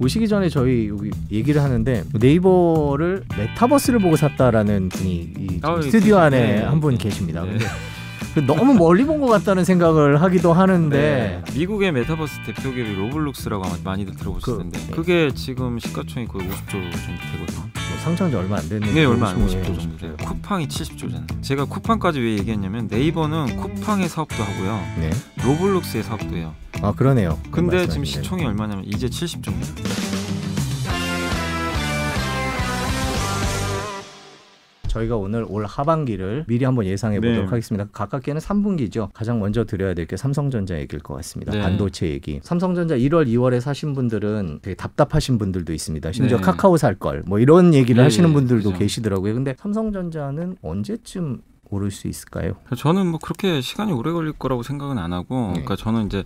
오시기 전에 저희 여기 얘기를 하는데 네이버를 메타버스를 보고 샀다라는 분이 이 아, 스튜디오 네. 안에 네. 한분 계십니다. 네. 근데 그 너무 멀리 본 것 같다는 생각을 하기도 하는데 네. 미국의 메타버스 대표 기업이 로블록스라고 아마 많이들 들어보실 그, 텐데 네. 그, 게 지금 시가총이 거의 50조 정도 되거든요. 뭐 상장한 지 얼마 안 됐는데 네, 얼마 안 오십오에 50조 정도 돼요. 쿠팡이 70조잖아요. 제가 쿠팡까지 왜 얘기했냐면 네이버는 쿠팡의 사업도 하고요. 네. 로블록스의 사업도 해요. 아 그러네요. 근데 말씀하신 지금. 시총이 얼마냐면 이제 70조입니다. 저희가 오늘 올 하반기를 미리 한번 예상해 보도록 네. 하겠습니다. 가깝게는 3분기죠. 가장 먼저 드려야 될 게 삼성전자 얘기일 것 같습니다. 네. 반도체 얘기. 삼성전자 1월, 2월에 사신 분들은 되게 답답하신 분들도 있습니다. 심지어 네. 카카오 살 걸. 뭐 이런 얘기를 예, 하시는 예, 분들도 그죠. 계시더라고요. 근데 삼성전자는 언제쯤 오를 수 있을까요? 저는 뭐 그렇게 시간이 오래 걸릴 거라고 생각은 안 하고, 네. 그러니까 저는 이제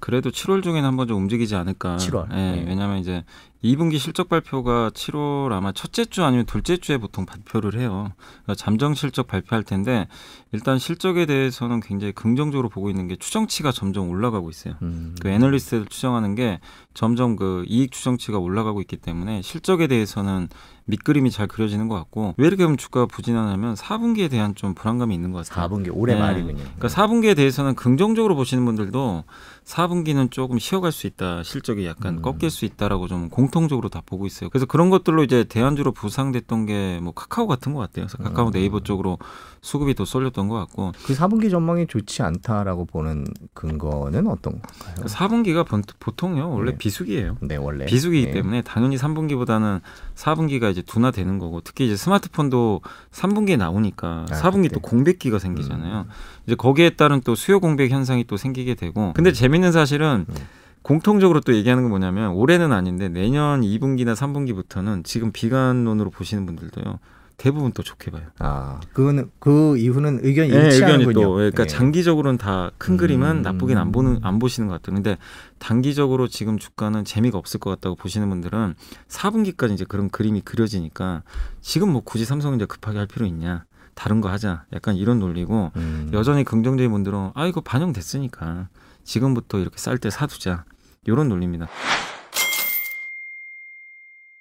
그래도 7월 중에는 한번 좀 움직이지 않을까. 7월. 예, 네. 왜냐하면 이제 2분기 실적 발표가 7월 아마 첫째 주 아니면 둘째 주에 보통 발표를 해요. 그러니까 잠정 실적 발표할 텐데 일단 실적에 대해서는 굉장히 긍정적으로 보고 있는 게 추정치가 점점 올라가고 있어요. 음. 그 애널리스트들 추정하는 게 점점 그 이익 추정치가 올라가고 있기 때문에 실적에 대해서는 밑그림이 잘 그려지는 것 같고 왜 이렇게 그럼 주가가 부진하냐면 4분기에 대한 좀 불안감이 있는 것 같아요. 4분기 올해 네. 말이군요. 그러니까 4분기에 대해서는 긍정적으로 보시는 분들도 4분기는 조금 쉬어갈 수 있다. 실적이 약간 음. 꺾일 수 있다라고 좀 공통적으로 다 보고 있어요. 그래서 그런 것들로 이제 대안주로 부상됐던 게 뭐 카카오 같은 것 같아요. 그래서 카카오 음. 네이버 쪽으로 수급이 더 쏠렸던 것 같고 그 4분기 전망이 좋지 않다라고 보는 근거는 어떤 건가요? 4분기가 보통요 원래 네. 비수기예요. 네, 원래. 비수기이기 네. 때문에 당연히 3분기보다는 4분기가 이제 둔화되는 거고 특히 이제 스마트폰도 3분기에 나오니까 아, 4분기 그때. 또 공백기가 생기잖아요. 음. 이제 거기에 따른 또 수요 공백 현상이 또 생기게 되고 근데 재밌는 사실은 음. 공통적으로 또 얘기하는 건 뭐냐면 올해는 아닌데 내년 2분기나 3분기부터는 지금 비관론으로 보시는 분들도요. 대부분 또 좋게 봐요. 아, 그거는 그 이후는 의견이 네, 일치하는군요. 의견이 또 그러니까 네. 장기적으로는 다큰 음. 그림은 나쁘긴 안 보는 안 보시는 것 같아요. 근데 단기적으로 지금 주가는 재미가 없을 것 같다고 보시는 분들은 4분기까지 이제 그런 그림이 그려지니까 지금 뭐 굳이 삼성전자 급하게 할 필요 있냐? 다른 거 하자. 약간 이런 논리고 음. 여전히 긍정적인 분들은 아 이거 반영됐으니까 지금부터 이렇게 쌀 때 사두자. 이런 논리입니다.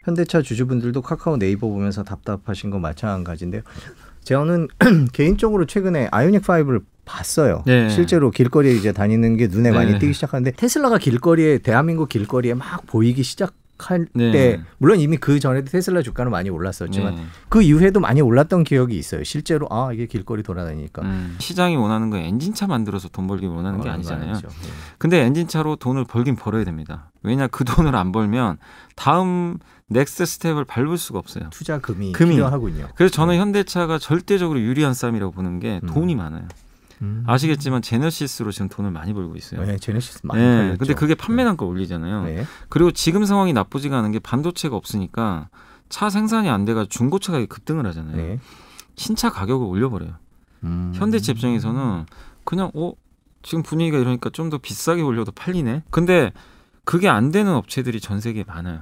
현대차 주주분들도 카카오 네이버 보면서 답답하신 거 마찬가지인데요. 저는 개인적으로 최근에 아이오닉 5를 봤어요. 네. 실제로 길거리에 이제 다니는 게 눈에 많이 네. 띄기 시작하는데 테슬라가 길거리에 대한민국 길거리에 막 보이기 시작 할 네. 때 물론 이미 그 전에도 테슬라 주가는 많이 올랐었지만 네. 그 이후에도 많이 올랐던 기억이 있어요. 실제로 아 이게 길거리 돌아다니니까 음, 시장이 원하는 건 엔진차 만들어서 돈 벌기 원하는 게 어, 아니잖아요. 네. 근데 엔진차로 돈을 벌긴 벌어야 됩니다. 왜냐 그 돈을 안 벌면 다음 next step을 밟을 수가 없어요. 투자금이 금이. 필요하군요. 그래서 저는 현대차가 절대적으로 유리한 싸움이라고 보는 게 음. 돈이 많아요. 음. 아시겠지만 제너시스로 지금 돈을 많이 벌고 있어요. 네, 제네시스 많이 네, 팔렸죠. 근데 그게 판매 단가 올리잖아요. 네. 그리고 지금 상황이 나쁘지가 않은 게 반도체가 없으니까 차 생산이 안 돼가 중고차가 급등을 하잖아요. 네. 신차 가격을 올려버려요. 음. 현대차 입장에서는 그냥 어 지금 분위기가 이러니까 좀 더 비싸게 올려도 팔리네. 근데 그게 안 되는 업체들이 전 세계에 많아요.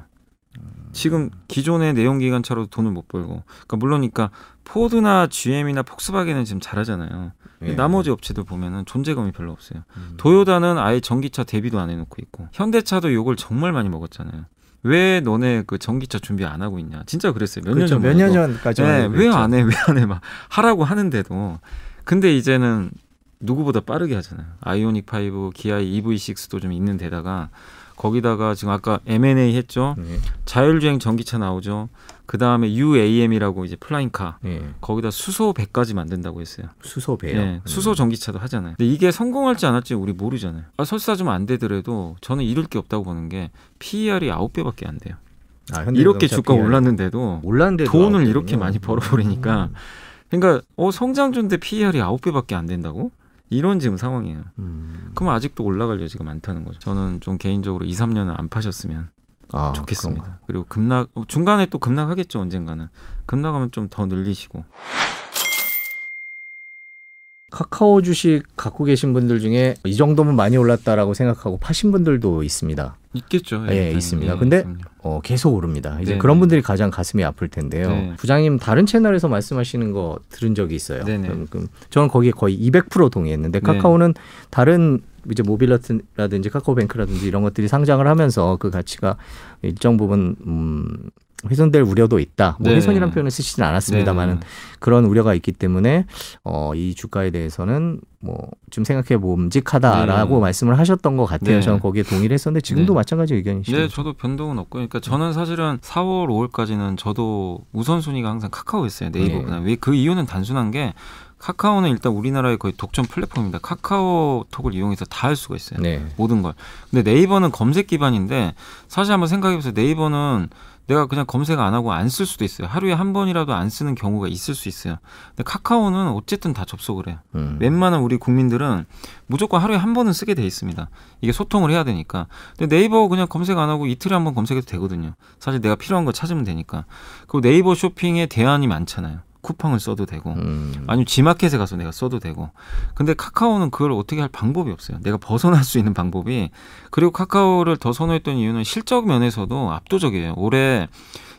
지금 기존의 내연 기관차로도 돈을 못 벌고, 그러니까 물론 그러니까 포드나 GM이나 폭스바겐은 지금 잘하잖아요. 네. 나머지 업체들 보면은 존재감이 별로 없어요. 음. 도요다는 아예 전기차 대비도 안 해놓고 있고, 현대차도 욕을 정말 많이 먹었잖아요. 왜 너네 그 전기차 준비 안 하고 있냐? 진짜 그랬어요. 몇년 그렇죠. 전. 몇 년 전까지 네, 왜 안 해? 왜 안 해? 막 하라고 하는데도. 근데 이제는 누구보다 빠르게 하잖아요. 아이오닉 5, 기아 EV6도 좀 있는 데다가 거기다가 지금 아까 M&A 했죠. 네. 자율주행 전기차 나오죠. 그 다음에 UAM이라고 이제 플라잉카. 네. 거기다 수소 100까지 만든다고 했어요. 수소 배요. 네, 수소 전기차도 하잖아요. 근데 이게 성공할지 안 할지 우리 모르잖아요. 아, 설사 좀 안 되더라도 저는 잃을 게 없다고 보는 게 PER이 9배밖에 안 돼요. 아, 이렇게 자동차 주가 PR. 올랐는데도 올랐는데 돈을 이렇게 많이 벌어버리니까 그러니까 어 성장주인데 PER이 9배밖에 안 된다고? 이런 지금 상황이에요. 음. 그럼 아직도 올라갈 여지가 많다는 거죠. 저는 좀 개인적으로 2, 3년은 안 파셨으면 아, 좋겠습니다. 그런가. 그리고 급락 어, 중간에 또 급락하겠죠 언젠가는. 급락하면 좀 더 늘리시고. 카카오 주식 갖고 계신 분들 중에 이 정도면 많이 올랐다라고 생각하고 파신 분들도 있습니다. 있겠죠. 예, 일단은. 있습니다. 예, 근데 그럼요. 어, 계속 오릅니다. 이제 네, 그런 네. 분들이 가장 가슴이 아플 텐데요. 네. 부장님 다른 채널에서 말씀하시는 거 들은 적이 있어요. 네, 네. 그럼, 그럼 저는 거기에 거의 200% 동의했는데 네. 카카오는 다른 이제 모빌러트라든지 카카오뱅크라든지 이런 것들이 상장을 하면서 그 가치가 일정 부분 음 훼손될 우려도 있다. 뭐 네. 훼손이라는 표현을 쓰시진 않았습니다만은 네. 그런 우려가 있기 때문에 어, 이 주가에 대해서는 뭐 좀 생각해 봄직하다라고 네. 말씀을 하셨던 것 같아요. 네. 저는 거기에 동의를 했었는데 지금도 네. 마찬가지 의견이시죠. 네, 저도 변동은 없고, 그러니까 저는 사실은 4월, 5월까지는 저도 우선순위가 항상 카카오였어요. 네이버보다. 왜그 이유는 단순한 게 카카오는 일단 우리나라의 거의 독점 플랫폼입니다. 카카오톡을 이용해서 다 할 수가 있어요. 네. 모든 걸. 근데 네이버는 검색 기반인데 사실 한번 생각해 보세요. 네이버는 내가 그냥 검색 안 하고 안 쓸 수도 있어요. 하루에 한 번이라도 안 쓰는 경우가 있을 수 있어요. 근데 카카오는 어쨌든 다 접속을 해요. 음. 웬만한 우리 국민들은 무조건 하루에 한 번은 쓰게 돼 있습니다. 이게 소통을 해야 되니까. 근데 네이버 그냥 검색 안 하고 이틀에 한 번 검색해도 되거든요. 사실 내가 필요한 거 찾으면 되니까. 그리고 네이버 쇼핑에 대안이 많잖아요. 쿠팡을 써도 되고. 음. 아니면 G마켓에 가서 내가 써도 되고. 근데 카카오는 그걸 어떻게 할 방법이 없어요. 내가 벗어날 수 있는 방법이. 그리고 카카오를 더 선호했던 이유는 실적 면에서도 압도적이에요. 올해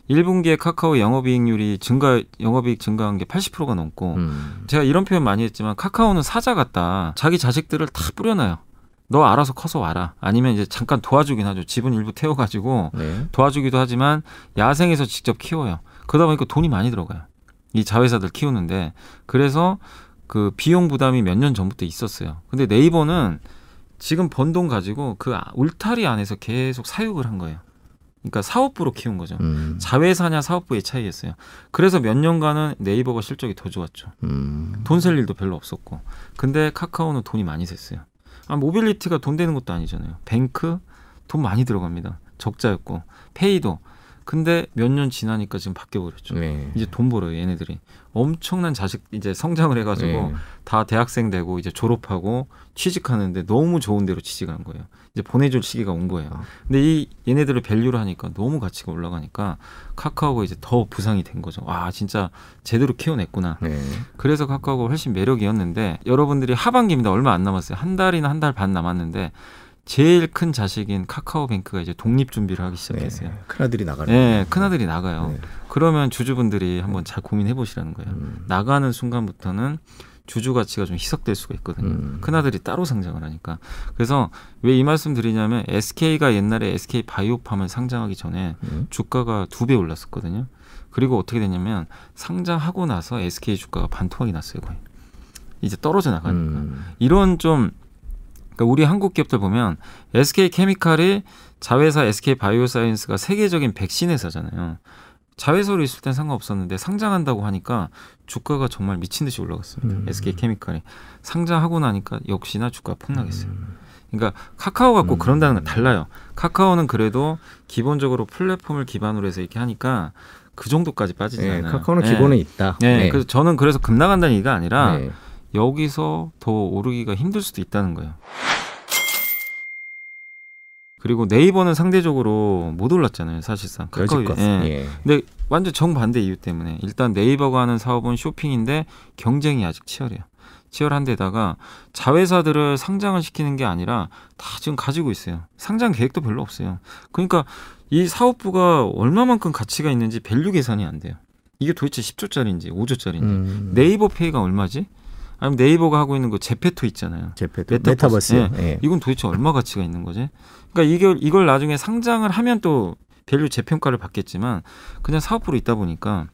1분기에 카카오 영업이익률이 증가, 영업이익 증가한 게 80%가 넘고. 음. 제가 이런 표현 많이 했지만 카카오는 사자 같다. 자기 자식들을 다 뿌려놔요. 너 알아서 커서 와라. 아니면 이제 잠깐 도와주긴 하죠. 지분 일부 태워가지고 네. 도와주기도 하지만 야생에서 직접 키워요. 그러다 보니까 돈이 많이 들어가요. 이 자회사들 키우는데 그래서 그 비용 부담이 몇 년 전부터 있었어요. 근데 네이버는 지금 번 돈 가지고 그 아- 울타리 안에서 계속 사육을 한 거예요. 그러니까 사업부로 키운 거죠. 음. 자회사냐 사업부의 차이였어요. 그래서 몇 년간은 네이버가 실적이 더 좋았죠. 음. 돈 샐 일도 별로 없었고. 근데 카카오는 돈이 많이 샜어요. 아, 모빌리티가 돈 되는 것도 아니잖아요. 뱅크 돈 많이 들어갑니다. 적자였고 페이도. 근데 몇 년 지나니까 지금 바뀌어 버렸죠. 네. 이제 돈 벌어요, 얘네들이. 엄청난 자식 이제 성장을 해 가지고 네. 다 대학생 되고 이제 졸업하고 취직하는데 너무 좋은 데로 취직한 거예요. 이제 보내줄 시기가 온 거예요. 아. 근데 이 얘네들을 value를 하니까 너무 가치가 올라가니까 카카오가 이제 더 부상이 된 거죠. 와 진짜 제대로 키워냈구나. 네. 그래서 카카오가 훨씬 매력이었는데 여러분들이 하반기입니다. 얼마 안 남았어요. 한 달이나 한 달 반 남았는데 제일 큰 자식인 카카오뱅크가 이제 독립 준비를 하기 시작했어요. 네. 큰아들이 나가는. 네, 큰아들이 나가요. 네. 그러면 주주분들이 한번 잘 고민해 보시라는 거예요. 음. 나가는 순간부터는 주주 가치가 좀 희석될 수가 있거든요. 음. 큰아들이 따로 상장을 하니까. 그래서 왜 이 말씀 드리냐면 SK가 옛날에 SK 바이오팜을 상장하기 전에 음. 주가가 두 배 올랐었거든요. 그리고 어떻게 됐냐면 상장하고 나서 SK 주가가 반토막이 났어요, 거의. 이제 떨어져 나가니까. 음. 이런 좀 그러니까 우리 한국 기업들 보면 SK 케미칼이 자회사 SK 바이오사이언스가 세계적인 백신 회사잖아요. 자회사로 있을 땐 상관없었는데 상장한다고 하니까 주가가 정말 미친 듯이 올라갔습니다. 음. SK 케미칼이 상장하고 나니까 역시나 주가가 폭락했어요. 음. 그러니까 카카오 갖고 음. 그런다는 건 달라요. 카카오는 그래도 기본적으로 플랫폼을 기반으로 해서 이렇게 하니까 그 정도까지 빠지지 네, 않아요. 카카오는 네. 기본은 있다. 네, 그래서 저는 그래서 급 나간다는 얘기가 아니라 네. 여기서 더 오르기가 힘들 수도 있다는 거예요. 그리고 네이버는 상대적으로 못 올랐잖아요, 사실상. 여지껏. 예. 예. 근데 완전 정반대 이유 때문에 일단 네이버가 하는 사업은 쇼핑인데 경쟁이 아직 치열해요. 치열한 데다가 자회사들을 상장을 시키는 게 아니라 다 지금 가지고 있어요. 상장 계획도 별로 없어요. 그러니까 이 사업부가 얼마만큼 가치가 있는지 value 계산이 안 돼요. 이게 도대체 10조짜리인지 5조짜리인지. 음. 네이버 페이가 얼마지? 아니면 네이버가 하고 있는 거 제페토 있잖아요. 제페토 메타버스. 메타버스. 예. 이건 도대체 얼마 가치가 있는 거지? 그러니까 이걸 이걸 나중에 상장을 하면 또 value 재평가를 받겠지만 그냥 사업부로 있다 보니까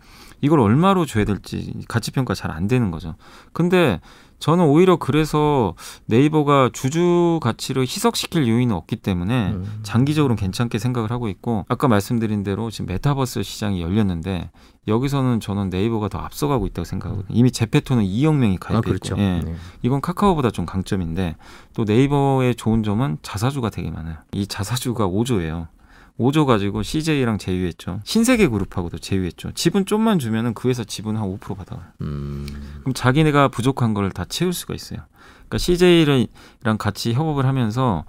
이걸 얼마로 줘야 될지 가치 평가 잘 안 되는 거죠. 근데 저는 오히려 그래서 네이버가 주주 가치를 희석시킬 요인은 없기 때문에 음. 장기적으로는 괜찮게 생각을 하고 있고 아까 말씀드린 대로 지금 메타버스 시장이 열렸는데 여기서는 저는 네이버가 더 앞서가고 있다고 생각하거든요. 이미 제페토는 2억 명이 가입해 아 그렇죠. 예. 네. 이건 카카오보다 좀 강점인데 또 네이버의 좋은 점은 자사주가 되게 많아요. 이 자사주가 5조예요. 5조 가지고 CJ랑 제휴했죠. 신세계 그룹하고도 제휴했죠. 지분 좀만 주면은 그 회사 지분 한 5% 받아가요. 음. 그럼 자기네가 부족한 걸 다 채울 수가 있어요. 그러니까 CJ랑 같이 협업을 하면서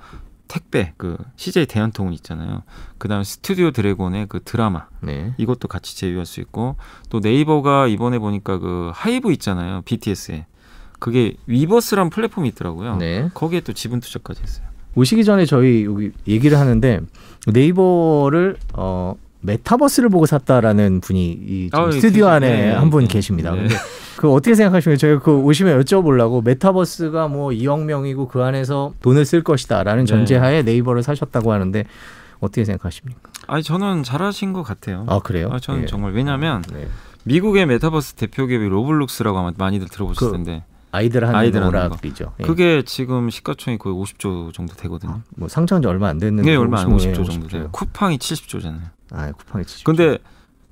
택배 그 CJ 대한통운 있잖아요. 그다음 에 스튜디오 드래곤의 그 드라마 네. 이것도 같이 제휴할 수 있고 또 네이버가 이번에 보니까 그 하이브 있잖아요. BTS에 그게 위버스란 플랫폼이 있더라고요. 네. 거기에 또 지분 투자까지 했어요. 오시기 전에 저희 여기 얘기를 하는데 네이버를 어 메타버스를 보고 샀다라는 분이 이 아, 스튜디오 안에 네, 한분 네. 계십니다. 네. 근데 그 어떻게 생각하시면 저희가 그 오시면 여쭤보려고 메타버스가 뭐 2억 명이고 그 안에서 돈을 쓸 것이다라는 네. 전제하에 네이버를 사셨다고 하는데 어떻게 생각하십니까? 아니 저는 잘하신 것 같아요. 아 그래요? 아, 저는 예. 정말 왜냐하면 네. 미국의 메타버스 대표 기업이 로블록스라고 아마 많이들 들어보셨을 그 텐데 아이들 하는 아이들 하는 오락이죠. 예. 그게 지금 시가총이 거의 50조 정도 되거든요. 뭐 상장한 지 얼마 안 됐는데 이게 얼마 안 50 50조 예, 정도 돼요. 쿠팡이 70조잖아요. 아 쿠팡이 70. 근데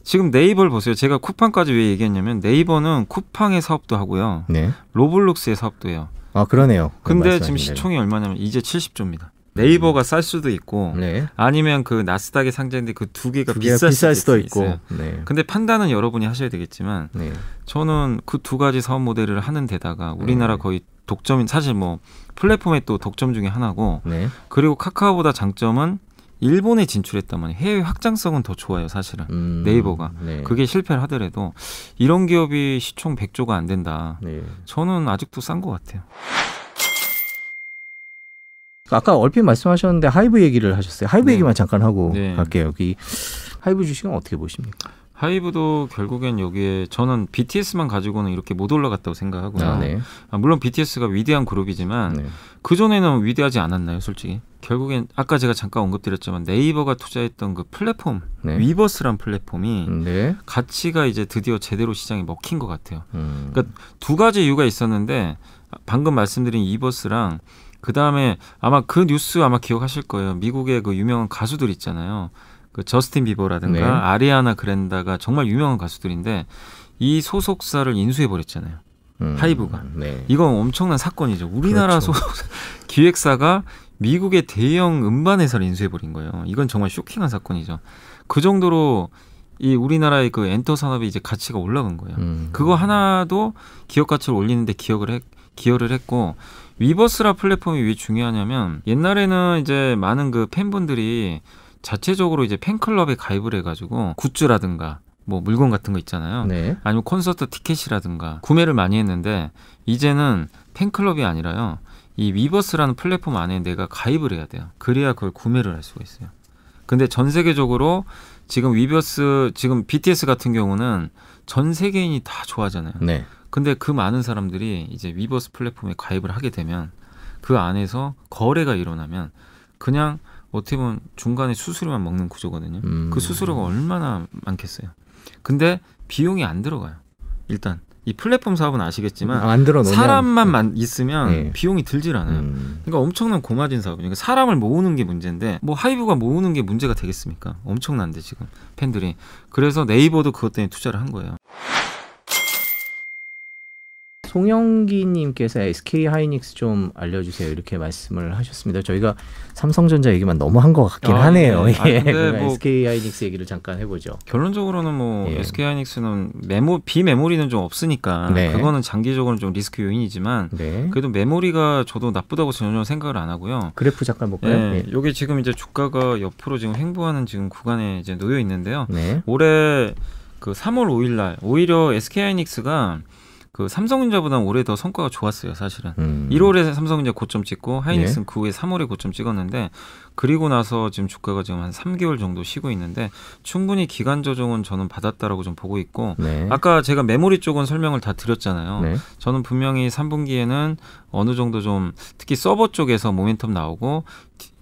지금 네이버를 보세요. 제가 쿠팡까지 왜 얘기했냐면 네이버는 쿠팡의 사업도 하고요. 네. 로블록스의 사업도 해요. 아 그러네요. 근데 말씀하신 지금. 시총이 얼마냐면 이제 70조입니다. 네이버가 쌀 수도 있고 네. 아니면 그 나스닥에 상장된 그 두 개가 두 개가 비쌀, 비쌀 수도 있고. 네. 근데 판단은 여러분이 하셔야 되겠지만 네. 저는 그 두 가지 사업 모델을 하는 데다가 우리나라 네. 거의 독점인 사실 뭐 플랫폼의 또 독점 중에 하나고 네. 그리고 카카오보다 장점은 일본에 진출했단 말이에요. 해외 확장성은 더 좋아요, 사실은. 음, 네이버가. 네. 그게 실패를 하더라도 이런 기업이 시총 100조가 안 된다. 네. 저는 아직도 싼 것 같아요. 아까 얼핏 말씀하셨는데 하이브 얘기를 하셨어요. 하이브 네. 얘기만 잠깐 하고 네. 갈게요. 여기 하이브 주식은 어떻게 보십니까? 하이브도 결국엔 여기에 저는 BTS만 가지고는 이렇게 못 올라갔다고 생각하고요. 아, 네. 아, 물론 BTS가 위대한 그룹이지만 네. 그 전에는 위대하지 않았나요, 솔직히? 결국엔 아까 제가 잠깐 언급드렸지만 네이버가 투자했던 그 플랫폼 네. 위버스란 플랫폼이 음, 네. 가치가 이제 드디어 제대로 시장에 먹힌 것 같아요. 음. 그러니까 두 가지 이유가 있었는데 방금 말씀드린 이버스랑 그 다음에 아마 그 뉴스 아마 기억하실 거예요. 미국의 그 유명한 가수들 있잖아요. 그 저스틴 비버라든가 네. 아리아나 그랜다가 정말 유명한 가수들인데 이 소속사를 인수해 버렸잖아요. 음, 하이브가. 네. 이건 엄청난 사건이죠. 우리나라 그렇죠. 소속 기획사가 미국의 대형 음반 회사를 인수해 버린 거예요. 이건 정말 쇼킹한 사건이죠. 그 정도로 이 우리나라의 그 엔터 산업이 이제 가치가 올라간 거예요. 음. 그거 하나도 기업 가치를 올리는데 기억을 했, 기여를 했고 위버스라 플랫폼이 왜 중요하냐면 옛날에는 이제 많은 그 팬분들이 자체적으로 이제 팬클럽에 가입을 해가지고 굿즈라든가 뭐 물건 같은 거 있잖아요. 네. 아니면 콘서트 티켓이라든가 구매를 많이 했는데 이제는 팬클럽이 아니라요. 이 위버스라는 플랫폼 안에 내가 가입을 해야 돼요. 그래야 그걸 구매를 할 수가 있어요. 근데 전 세계적으로 지금 위버스 지금 BTS 같은 경우는 전 세계인이 다 좋아하잖아요. 네. 근데 그 많은 사람들이 이제 위버스 플랫폼에 가입을 하게 되면 그 안에서 거래가 일어나면 그냥 어떻게 보면 중간에 수수료만 먹는 구조거든요. 음. 그 수수료가 얼마나 많겠어요. 근데 비용이 안 들어가요. 일단 이 플랫폼 사업은 아시겠지만 만들어 놓으면 사람만 만 있으면 네. 비용이 들질 않아요. 음. 그러니까 엄청난 고마진 사업이니까 그러니까 사람을 모으는 게 문제인데 뭐 하이브가 모으는 게 문제가 되겠습니까? 엄청난데 지금 팬들이 그래서 네이버도 그것 때문에 투자를 한 거예요. 송영기님께서 SK 하이닉스 좀 알려주세요 이렇게 말씀을 하셨습니다. 저희가 삼성전자 얘기만 너무 한 것 같긴 아, 하네요. 네. 아, 예. 그러니까 뭐- SK 하이닉스 얘기를 잠깐 해보죠. 결론적으로는 뭐 예. SK 하이닉스는 메모 비메모리는 좀 없으니까 네. 그거는 장기적으로 좀 리스크 요인이지만 네. 그래도 메모리가 저도 나쁘다고 전혀 생각을 안 하고요. 그래프 잠깐 볼까요? 예, 예. 여기 지금 이제 주가가 옆으로 지금 횡보하는 지금 구간에 이제 놓여 있는데요. 네. 올해 그 3월 5일 날 오히려 SK 하이닉스가 그 삼성전자보다 올해 더 성과가 좋았어요, 사실은. 음. 1월에 삼성전자 고점 찍고 하이닉스는 네. 그 후에 3월에 고점 찍었는데 그리고 나서 지금 주가가 지금 한 3개월 정도 쉬고 있는데 충분히 기간 조정은 저는 받았다라고 좀 보고 있고 네. 아까 제가 메모리 쪽은 설명을 다 드렸잖아요. 네. 저는 분명히 3분기에는 어느 정도 좀 특히 서버 쪽에서 모멘텀 나오고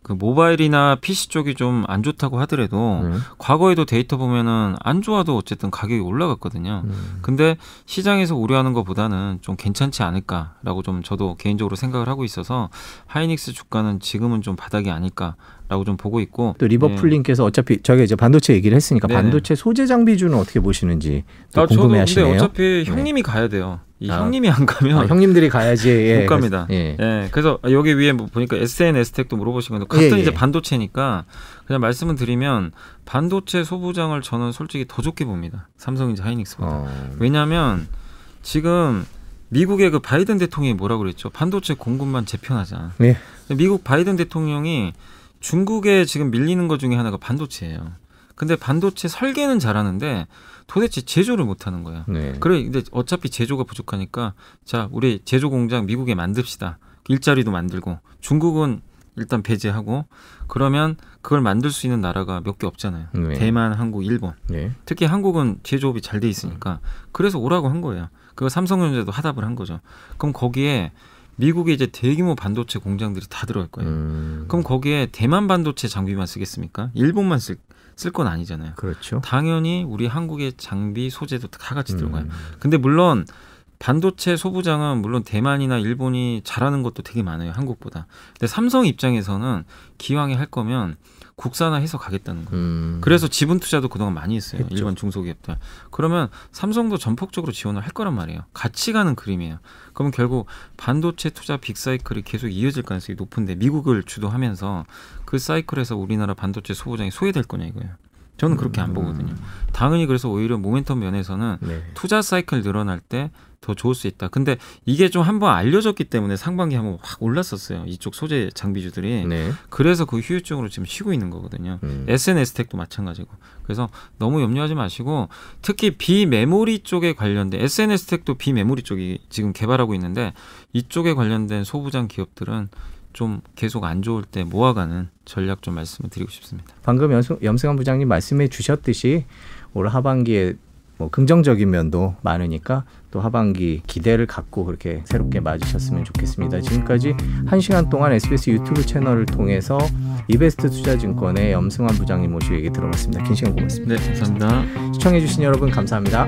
그 모바일이나 PC 쪽이 좀 안 좋다고 하더라도 음. 과거에도 데이터 보면은 안 좋아도 어쨌든 가격이 올라갔거든요. 음. 근데 시장에서 우려하는 것보다는 좀 괜찮지 않을까라고 좀 저도 개인적으로 생각을 하고 있어서 하이닉스 주가는 지금은 좀 바닥이 아닐까 라고 좀 보고 있고 또 리버풀님께서 어차피 저희가 이제 반도체 얘기를 했으니까 네네. 반도체 소재 장비주는 어떻게 보시는지 또 아, 궁금해하시네요. 근데 어차피 네. 형님이 가야 돼요. 이 아. 형님이 안 가면 아, 형님들이 가야지. 예. 못 갑니다. 예. 예, 그래서 여기 위에 뭐 보니까 SN, S텍도 물어보신 건데 같은 예, 예. 이제 반도체니까 그냥 말씀을 드리면 반도체 소부장을 저는 솔직히 더 좋게 봅니다. 삼성인지 하이닉스보다. 어. 왜냐하면 지금 미국의 그 바이든 대통령이 뭐라고 그랬죠? 반도체 공급만 재편하자. 네. 미국 바이든 대통령이 중국에 지금 밀리는 것 중에 하나가 반도체예요. 근데 반도체 설계는 잘하는데 도대체 제조를 못하는 거예요. 네. 그래 근데 어차피 제조가 부족하니까 자 우리 제조 공장 미국에 만듭시다 일자리도 만들고 중국은 일단 배제하고 그러면 그걸 만들 수 있는 나라가 몇 개 없잖아요. 네. 대만, 한국, 일본. 네. 특히 한국은 제조업이 잘 돼 있으니까 그래서 오라고 한 거예요. 그거 삼성전자도 하답을 한 거죠. 그럼 거기에 미국의 이제 대규모 반도체 공장들이 다 들어갈 거예요. 음, 그럼 거기에 대만 반도체 장비만 쓰겠습니까? 일본만 쓸 쓸 건 아니잖아요. 그렇죠. 당연히 우리 한국의 장비 소재도 다 같이 들어가요. 음, 근데 물론 반도체 소부장은 물론 대만이나 일본이 잘하는 것도 되게 많아요 한국보다. 근데 삼성 입장에서는 기왕에 할 거면 국산화해서 가겠다는 거예요. 음, 그래서 지분 투자도 그동안 많이 했어요. 했죠. 일본 중소기업들. 그러면 삼성도 전폭적으로 지원을 할 거란 말이에요. 같이 가는 그림이에요. 그러면 결국 반도체 투자 빅사이클이 계속 이어질 가능성이 높은데 미국을 주도하면서 그 사이클에서 우리나라 반도체 소부장이 소외될 거냐 이거예요. 저는 그렇게 안 보거든요. 당연히 그래서 오히려 모멘텀 면에서는 네. 투자 사이클 늘어날 때 더 좋을 수 있다. 근데 이게 좀 한번 알려졌기 때문에 상반기 한번 확 올랐었어요. 이쪽 소재 장비주들이. 네. 그래서 그 휴유증으로 지금 쉬고 있는 거거든요. 음. SNS 텍도 마찬가지고. 그래서 너무 염려하지 마시고 특히 비메모리 쪽에 관련된 SNS 텍도 비메모리 쪽이 지금 개발하고 있는데 이쪽에 관련된 소부장 기업들은 좀 계속 안 좋을 때 모아가는 전략 좀 말씀을 드리고 싶습니다. 방금 염승, 염승환 부장님 말씀해 주셨듯이 올 하반기에 뭐 긍정적인 면도 많으니까 또 하반기 기대를 갖고 그렇게 새롭게 맞으셨으면 좋겠습니다. 지금까지 한 시간 동안 SBS 유튜브 채널을 통해서 이베스트 투자증권의 염승환 부장님 모시고 얘기 들어봤습니다. 긴 시간 고맙습니다. 네, 감사합니다. 시청해주신 여러분 감사합니다.